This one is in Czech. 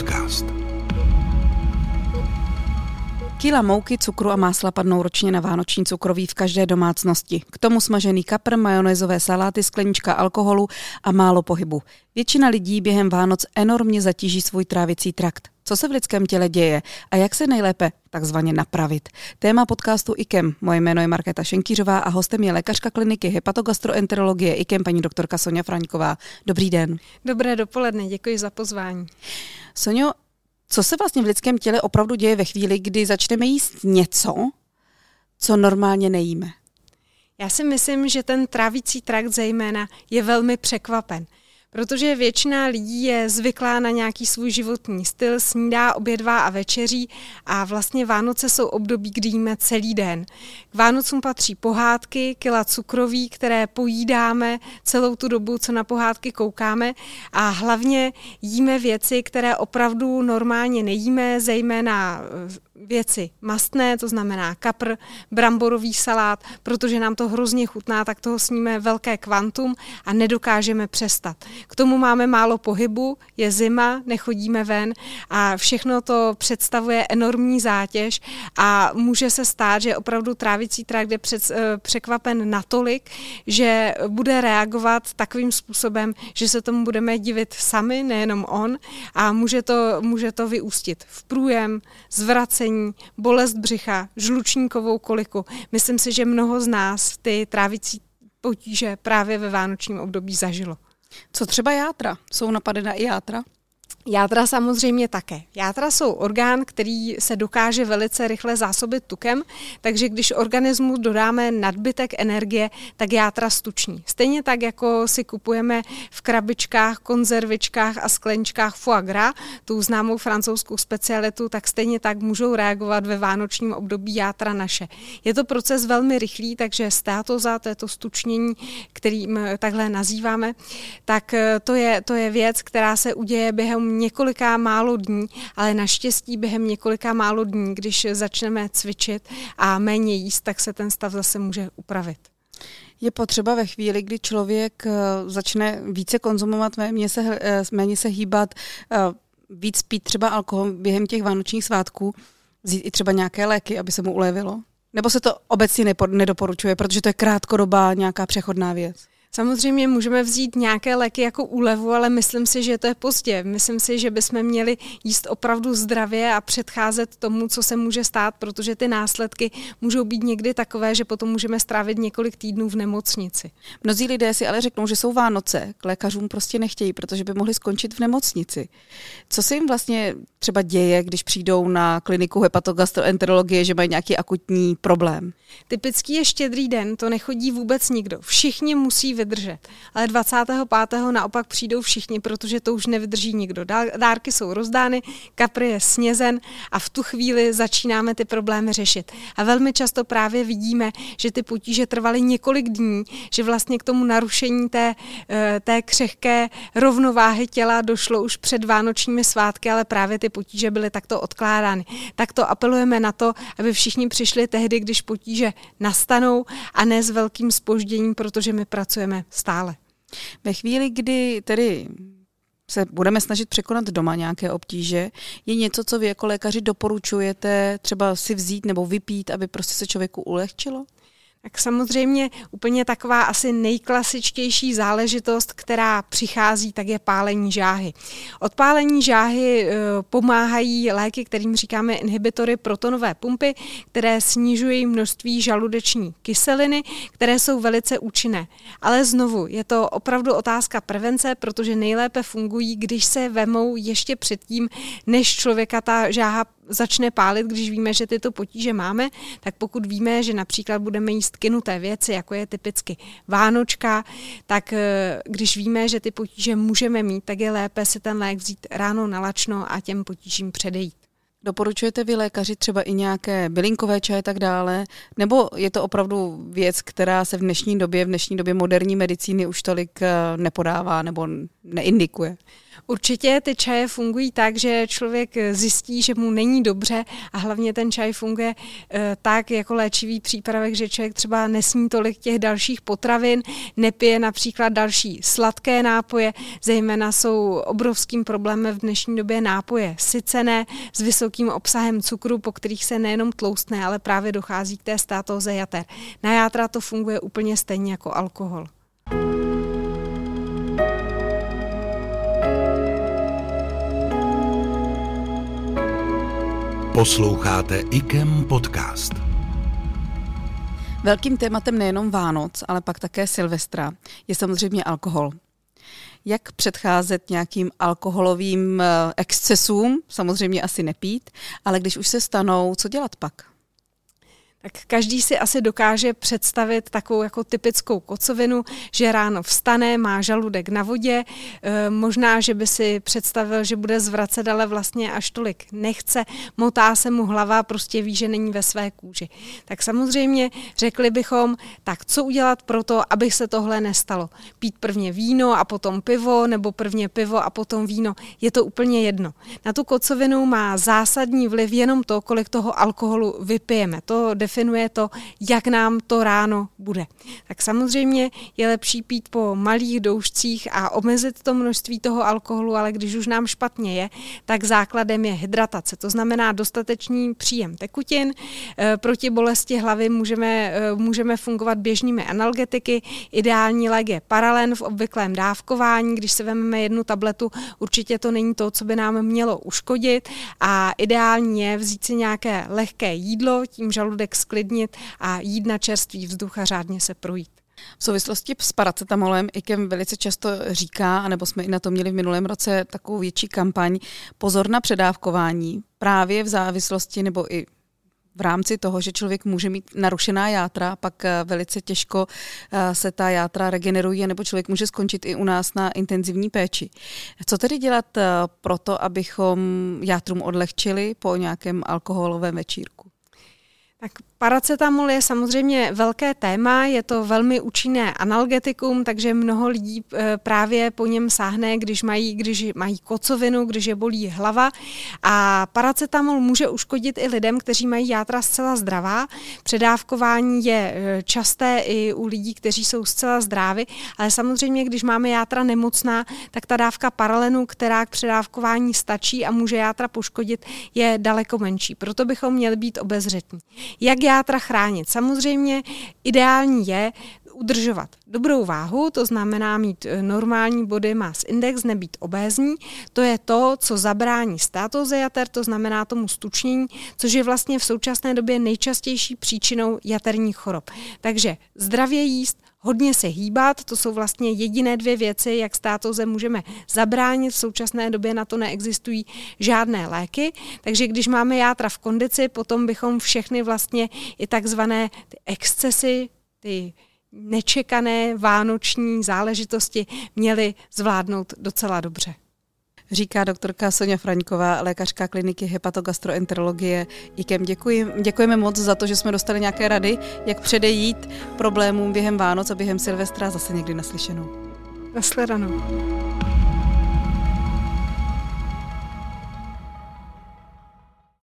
podcast. Kila mouky, cukru a másla padnou ročně na vánoční cukroví v každé domácnosti. K tomu smažený kapr, majonézové saláty, sklenička alkoholu a málo pohybu. Většina lidí během Vánoc enormně zatíží svůj trávicí trakt. Co se v lidském těle děje a jak se nejlépe takzvaně napravit? Téma podcastu IKEM. Moje jméno je Markéta Šenkýřová a hostem je lékařka kliniky hepatogastroenterologie IKEM paní doktorka Sonja Fraňková. Dobrý den. Dobré dopoledne, děkuji za pozvání. Sonjo, co se vlastně v lidském těle opravdu děje ve chvíli, kdy začneme jíst něco, co normálně nejíme? Já si myslím, že ten trávící trakt zejména je velmi překvapen protože většina lidí je zvyklá na nějaký svůj životní styl, snídá, obědvá a večeří a vlastně Vánoce jsou období, kdy jíme celý den. K Vánocům patří pohádky, kila cukroví, které pojídáme celou tu dobu, co na pohádky koukáme a hlavně jíme věci, které opravdu normálně nejíme, zejména věci mastné, to znamená kapr, bramborový salát, protože nám to hrozně chutná, tak toho sníme velké kvantum a nedokážeme přestat. K tomu máme málo pohybu, je zima, nechodíme ven a všechno to představuje enormní zátěž a může se stát, že opravdu trávicí trakt je před, eh, překvapen natolik, že bude reagovat takovým způsobem, že se tomu budeme divit sami, nejenom on a může to, může to vyústit v průjem, zvracení, zvracení, bolest břicha, žlučníkovou koliku. Myslím si, že mnoho z nás ty trávicí potíže právě ve vánočním období zažilo. Co třeba játra? Jsou napadena i játra? Játra samozřejmě také. Játra jsou orgán, který se dokáže velice rychle zásobit tukem, takže když organismu dodáme nadbytek energie, tak játra stuční. Stejně tak, jako si kupujeme v krabičkách, konzervičkách a sklenčkách foie gras, tu známou francouzskou specialitu, tak stejně tak můžou reagovat ve vánočním období játra naše. Je to proces velmi rychlý, takže státoza, to je to stučnění, kterým takhle nazýváme, tak to je, to je věc, která se uděje během několika málo dní, ale naštěstí během několika málo dní, když začneme cvičit a méně jíst, tak se ten stav zase může upravit. Je potřeba ve chvíli, kdy člověk eh, začne více konzumovat, méně se, eh, méně se hýbat, eh, víc pít třeba alkohol během těch vánočních svátků, vzít i třeba nějaké léky, aby se mu ulevilo? Nebo se to obecně nedoporučuje, protože to je krátkodobá nějaká přechodná věc? Samozřejmě můžeme vzít nějaké léky jako úlevu, ale myslím si, že to je pozdě. Myslím si, že bychom měli jíst opravdu zdravě a předcházet tomu, co se může stát, protože ty následky můžou být někdy takové, že potom můžeme strávit několik týdnů v nemocnici. Mnozí lidé si ale řeknou, že jsou Vánoce, k lékařům prostě nechtějí, protože by mohli skončit v nemocnici. Co se jim vlastně třeba děje, když přijdou na kliniku hepatogastroenterologie, že mají nějaký akutní problém? Typický je štědrý den, to nechodí vůbec nikdo. Všichni musí vydržet. Ale 25. naopak přijdou všichni, protože to už nevydrží nikdo. Dárky jsou rozdány, kapry je snězen a v tu chvíli začínáme ty problémy řešit. A velmi často právě vidíme, že ty potíže trvaly několik dní, že vlastně k tomu narušení té, eh, té křehké rovnováhy těla došlo už před vánočními svátky, ale právě ty potíže byly takto odkládány. Takto apelujeme na to, aby všichni přišli tehdy, když potíže nastanou a ne s velkým spožděním, protože my pracujeme pracujeme stále. Ve chvíli, kdy tedy se budeme snažit překonat doma nějaké obtíže, je něco, co vy jako lékaři doporučujete třeba si vzít nebo vypít, aby prostě se člověku ulehčilo? Tak samozřejmě úplně taková asi nejklasičtější záležitost, která přichází, tak je pálení žáhy. Od pálení žáhy e, pomáhají léky, kterým říkáme inhibitory protonové pumpy, které snižují množství žaludeční kyseliny, které jsou velice účinné. Ale znovu, je to opravdu otázka prevence, protože nejlépe fungují, když se vemou ještě předtím, než člověka ta žáha začne pálit, když víme, že tyto potíže máme, tak pokud víme, že například budeme jíst kynuté věci, jako je typicky Vánočka, tak eh, když víme, že ty potíže můžeme mít, tak je lépe si ten lék vzít ráno na lačno a těm potížím předejít. Doporučujete vy lékaři třeba i nějaké bylinkové čaje tak dále? Nebo je to opravdu věc, která se v dnešní době, v dnešní době moderní medicíny už tolik eh, nepodává nebo neindikuje? Určitě ty čaje fungují tak, že člověk zjistí, že mu není dobře a hlavně ten čaj funguje e, tak jako léčivý přípravek, že člověk třeba nesní tolik těch dalších potravin, nepije například další sladké nápoje, zejména jsou obrovským problémem v dnešní době nápoje sycené s vysokým obsahem cukru, po kterých se nejenom tloustne, ale právě dochází k té státoze jater. Na játra to funguje úplně stejně jako alkohol. Posloucháte IKEM podcast. Velkým tématem nejenom Vánoc, ale pak také Silvestra je samozřejmě alkohol. Jak předcházet nějakým alkoholovým eh, excesům, samozřejmě asi nepít, ale když už se stanou, co dělat pak? Tak každý si asi dokáže představit takovou jako typickou kocovinu, že ráno vstane, má žaludek na vodě, e, možná, že by si představil, že bude zvracet, ale vlastně až tolik nechce, motá se mu hlava, prostě ví, že není ve své kůži. Tak samozřejmě řekli bychom, tak co udělat pro to, aby se tohle nestalo? Pít prvně víno a potom pivo, nebo prvně pivo a potom víno. Je to úplně jedno. Na tu kocovinu má zásadní vliv jenom to, kolik toho alkoholu vypijeme. To definuje to, jak nám to ráno bude. Tak samozřejmě je lepší pít po malých doušcích a omezit to množství toho alkoholu, ale když už nám špatně je, tak základem je hydratace. To znamená dostatečný příjem tekutin. E, proti bolesti hlavy můžeme, e, můžeme fungovat běžnými analgetiky. Ideální lék je paralen v obvyklém dávkování. Když se vezmeme jednu tabletu, určitě to není to, co by nám mělo uškodit. A ideální je vzít si nějaké lehké jídlo, tím žaludek sklidnit a jít na čerstvý vzduch a řádně se projít. V souvislosti s paracetamolem IKEM velice často říká, anebo jsme i na to měli v minulém roce takovou větší kampaň, pozor na předávkování právě v závislosti nebo i v rámci toho, že člověk může mít narušená játra, pak eh, velice těžko eh, se ta játra regenerují, nebo člověk může skončit i u nás na intenzivní péči. Co tedy dělat eh, pro to, abychom játrům odlehčili po nějakém alkoholovém večírku? Tak Paracetamol je samozřejmě velké téma, je to velmi účinné analgetikum, takže mnoho lidí eh, právě po něm sáhne, když mají, když mají kocovinu, když je bolí hlava. A paracetamol může uškodit i lidem, kteří mají játra zcela zdravá. Předávkování je eh, časté i u lidí, kteří jsou zcela zdraví, ale samozřejmě, když máme játra nemocná, tak ta dávka paralenu, která k předávkování stačí a může játra poškodit, je daleko menší. Proto bychom měli být obezřetní. Jak játra chránit. Samozřejmě ideální je udržovat dobrou váhu, to znamená mít e, normální body mass index, nebýt obézní. To je to, co zabrání státoze jater, to znamená tomu stučnění, což je vlastně v současné době nejčastější příčinou jaterních chorob. Takže zdravě jíst, hodně se hýbat, to jsou vlastně jediné dvě věci, jak státoze můžeme zabránit. V současné době na to neexistují žádné léky, takže když máme játra v kondici, potom bychom všechny vlastně i takzvané ty excesy, ty nečekané vánoční záležitosti měli zvládnout docela dobře. Říká doktorka Sonja Fraňková, lékařka kliniky hepatogastroenterologie. IKEM děkuji, děkujeme moc za to, že jsme dostali nějaké rady, jak předejít problémům během Vánoc a během Silvestra zase někdy naslyšenou. Nasledanou.